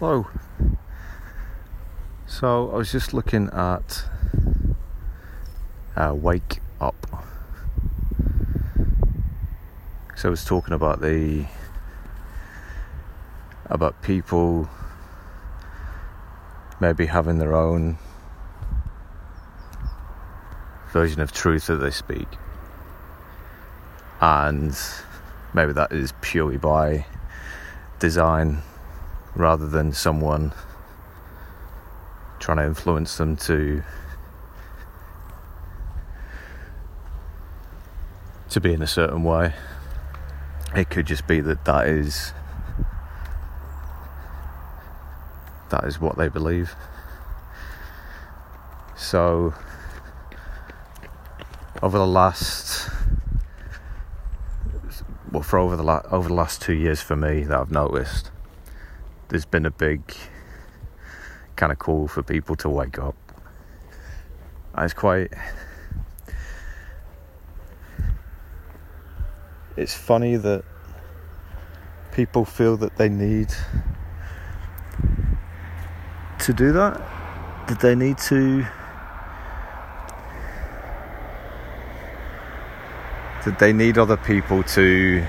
Hello. So I was just looking at uh, Wake Up. So I was talking about the about people maybe having their own version of truth that they speak, and maybe that is purely by design rather than someone trying to influence them to to be in a certain way. It could just be that that is that is what they believe. So over the last well for over the la- over the last 2 years for me that I've noticed there's been a big kind of call for people to wake up. It's quite. It's funny that people feel that they need to do that. That they need to. That they need other people to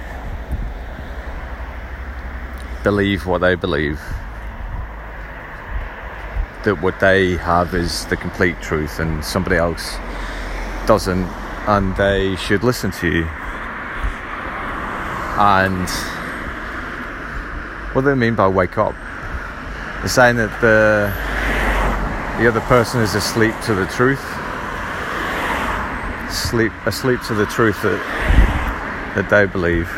believe what they believe. That what they have is the complete truth and somebody else doesn't, and they should listen to you. And what do they mean by wake up? They're saying that the the other person is asleep to the truth, sleep asleep to the truth that that they believe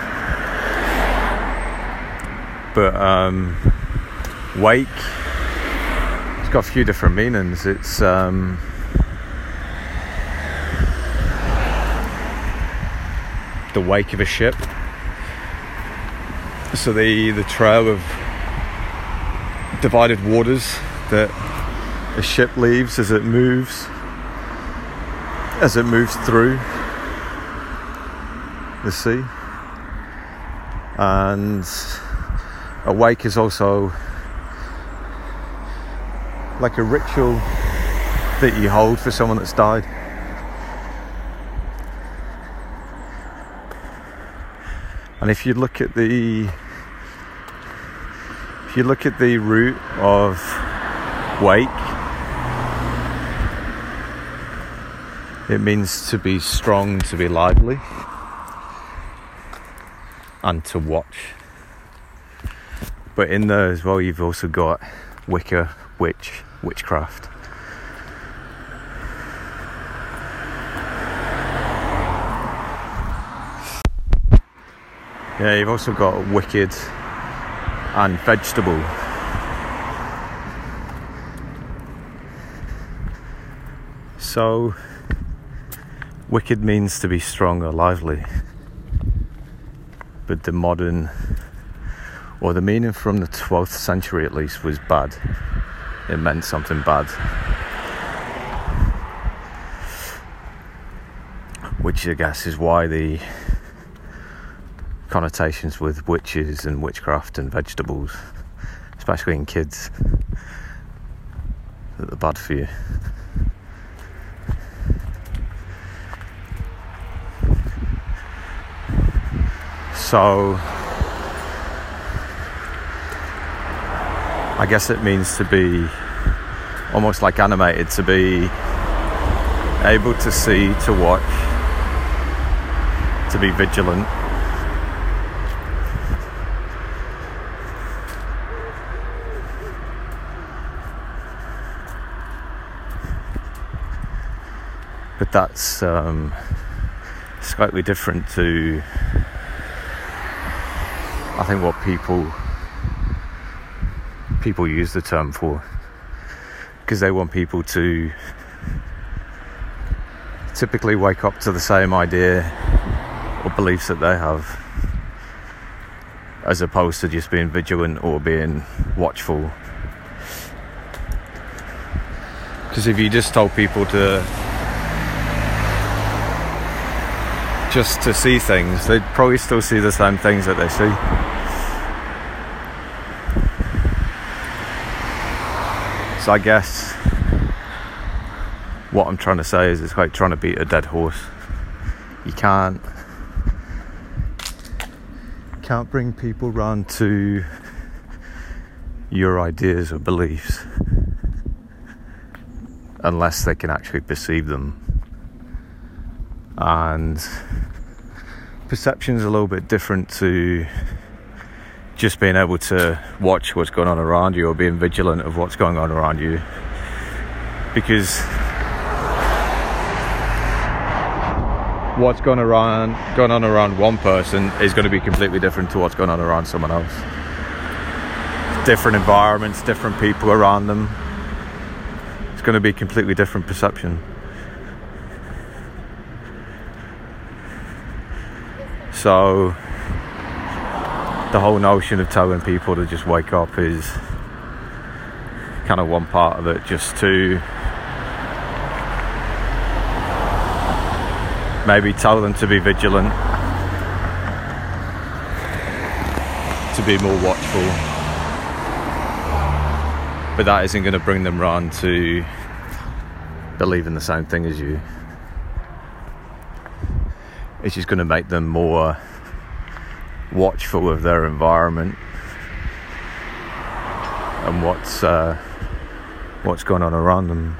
but um, wake it's got a few different meanings. It's um, the wake of a ship. So the the trail of divided waters that a ship leaves as it moves as it moves through the sea. And a wake is also like a ritual that you hold for someone that's died. And if you look at the if you look at the root of wake, it means to be strong, to be lively, and to watch. But in there as well, you've also got Wicca, witch, witchcraft. Yeah, you've also got wicked and vegetable. So, wicked means to be strong or lively, but the modern or the meaning from the 12th century at least was bad. It meant something bad. Which I guess is why the connotations with witches and witchcraft and vegetables, especially in kids, that they're bad for you. So I guess it means to be almost like animated, to be able to see, to watch, to be vigilant. But that's um, slightly different to, I think, what people people use the term for because they want people to typically wake up to the same idea or beliefs that they have as opposed to just being vigilant or being watchful. Because if you just told people to just to see things they'd probably still see the same things that they see So I guess what I'm trying to say is it's like trying to beat a dead horse. You can't can't bring people round to your ideas or beliefs unless they can actually perceive them. And perception is a little bit different to just being able to watch what's going on around you or being vigilant of what's going on around you. Because what's going around going on around one person is going to be completely different to what's going on around someone else. Different environments, different people around them. It's going to be completely different perception. So the whole notion of telling people to just wake up is kind of one part of it, just to maybe tell them to be vigilant, to be more watchful. But that isn't going to bring them round to believing the same thing as you. It's just going to make them more watchful of their environment and what's uh, what's going on around them.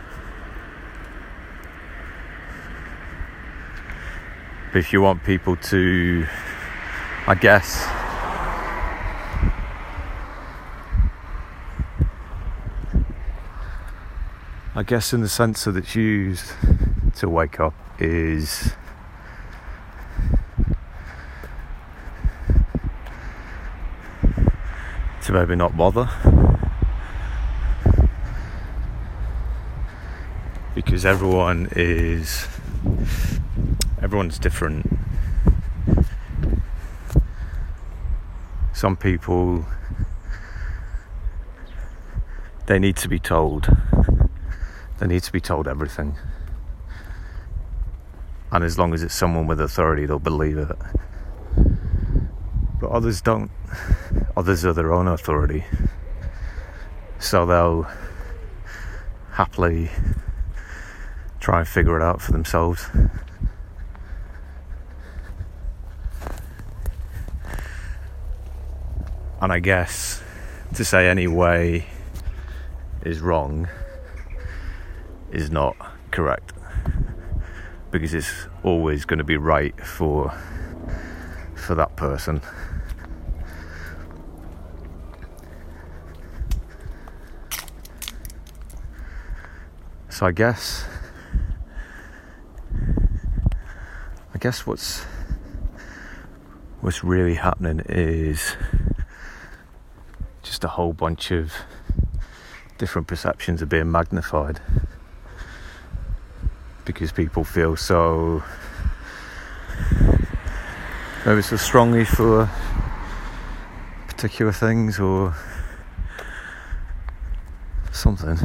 If you want people to, I guess, I guess in the sense that it's used to wake up is to maybe not bother. Because everyone is everyone's different. Some people they need to be told. They need to be told everything. And as long as it's someone with authority they'll believe it. But others don't others are their own authority. So they'll happily try and figure it out for themselves. And I guess to say any way is wrong is not correct because it's always going to be right for for that person. So I guess I guess what's what's really happening is just a whole bunch of different perceptions are being magnified because people feel so maybe so strongly for particular things or something.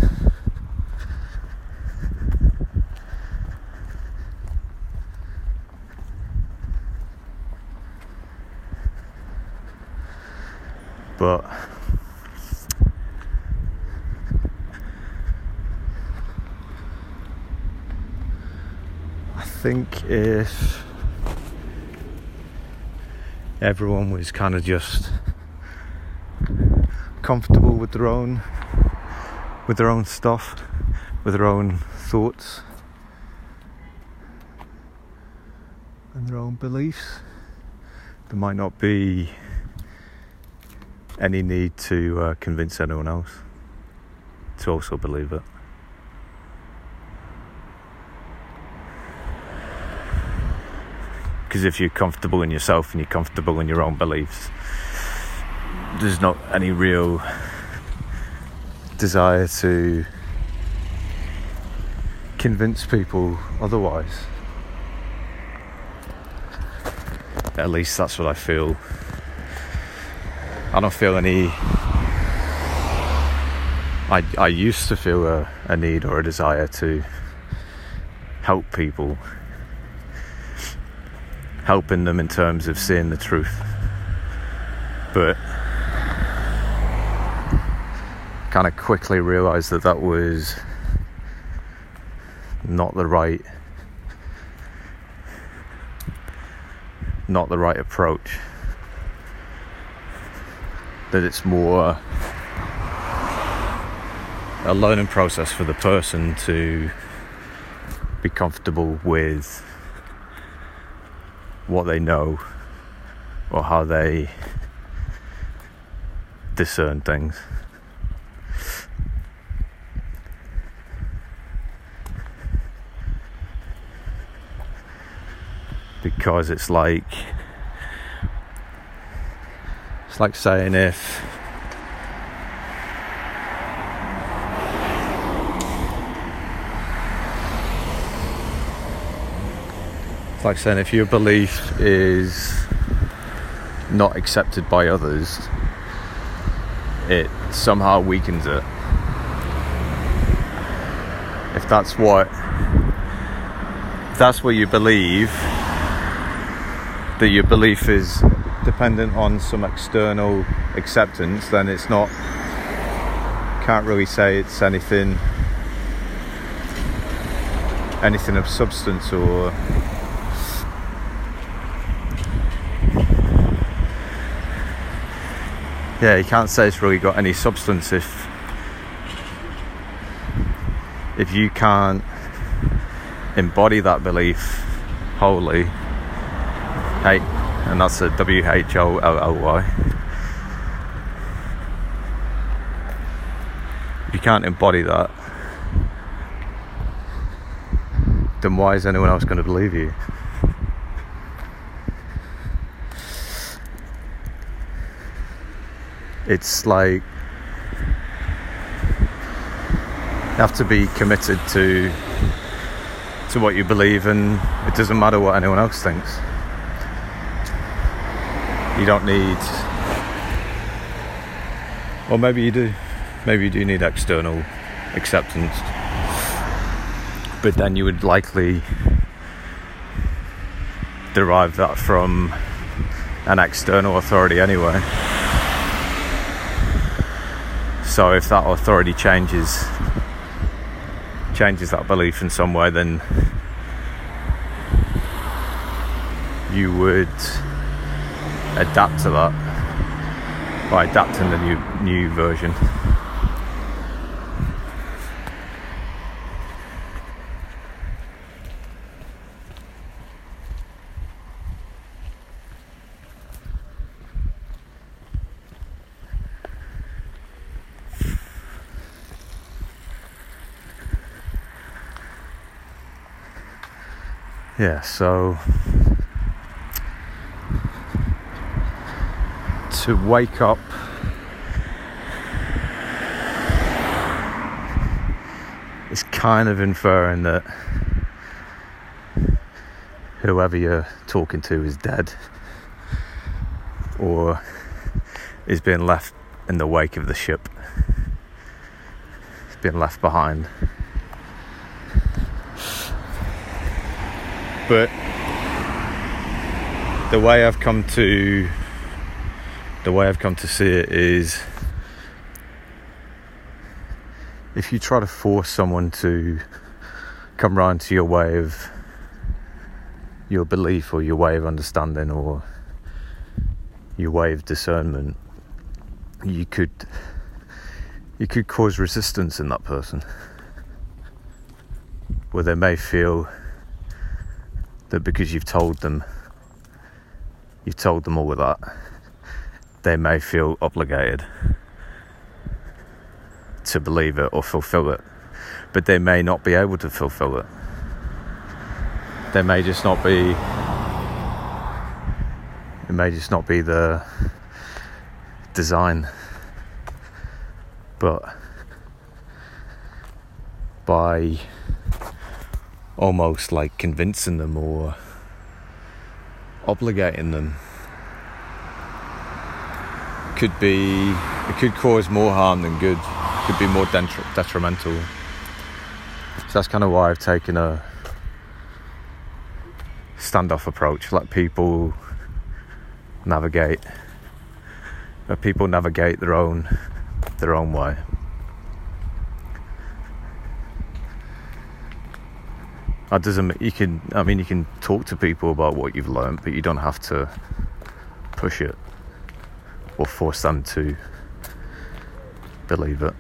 but I think if everyone was kind of just comfortable with their own with their own stuff with their own thoughts and their own beliefs there might not be any need to uh, convince anyone else to also believe it. Because if you're comfortable in yourself and you're comfortable in your own beliefs, there's not any real desire to convince people otherwise. At least that's what I feel I don't feel any. I, I used to feel a, a need or a desire to help people, helping them in terms of seeing the truth. But kind of quickly realized that that was not the right not the right approach that it's more a learning process for the person to be comfortable with what they know or how they discern things. Because it's like it's like saying if like saying if your belief is not accepted by others, it somehow weakens it. If that's what if that's what you believe, that your belief is dependent on some external acceptance, then it's not can't really say it's anything anything of substance or yeah, you can't say it's really got any substance if if you can't embody that belief wholly. Hey, and that's a W H O L L Y. You can't embody that, then why is anyone else going to believe you? It's like you have to be committed to to what you believe and it doesn't matter what anyone else thinks. You don't need or maybe you do. Maybe you do need external acceptance. But then you would likely derive that from an external authority anyway so if that authority changes changes that belief in some way, then you would adapt to that by adapting the new new version. Yeah, so to wake up is kind of inferring that whoever you're talking to is dead or is being left in the wake of the ship, it's been left behind. But the way I've come to the way I've come to see it is if you try to force someone to come round to your way of your belief or your way of understanding or your way of discernment you could you could cause resistance in that person. Where they may feel that because you've told them you've told them all of that they may feel obligated to believe it or fulfill it but they may not be able to fulfill it. They may just not be it may just not be the design but by almost like convincing them or obligating them. Could be it could cause more harm than good. Could be more detrimental. So that's kind of why I've taken a standoff approach. Let people navigate. Let people navigate their own their own way That doesn't. You can. I mean, you can talk to people about what you've learned, but you don't have to push it or force them to believe it.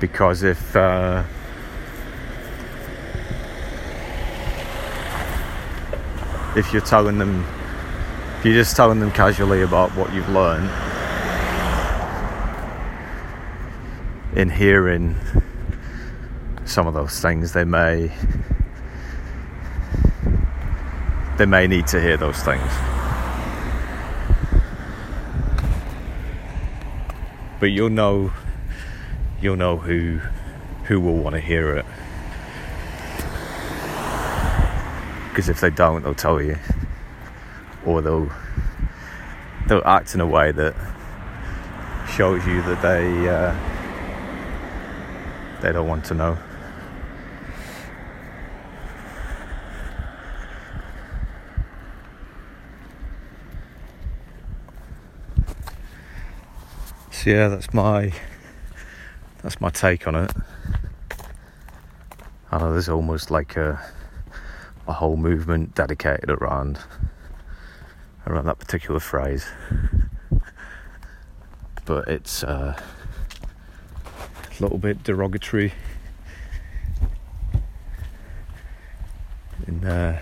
Because if uh, if you're telling them, you're just telling them casually about what you've learned, in hearing some of those things, they may they may need to hear those things. But you'll know you'll know who who will want to hear it. Because if they don't, they'll tell you, or they'll they'll act in a way that shows you that they uh, they don't want to know. So yeah, that's my that's my take on it. I know there's almost like a a whole movement dedicated around around that particular phrase, but it's uh, a little bit derogatory. In uh,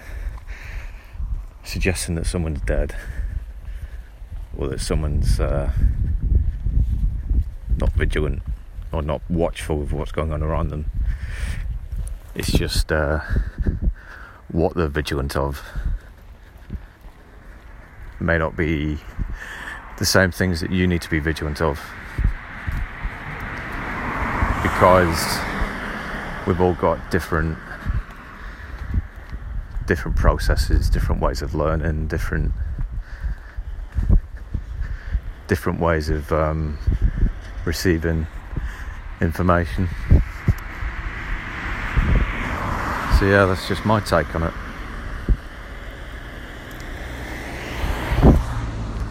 suggesting that someone's dead or that someone's uh, not vigilant or not watchful of what's going on around them. It's just uh, what they're vigilant of may not be the same things that you need to be vigilant of. Because we've all got different different processes, different ways of learning, different different ways of um, receiving information. So yeah, that's just my take on it.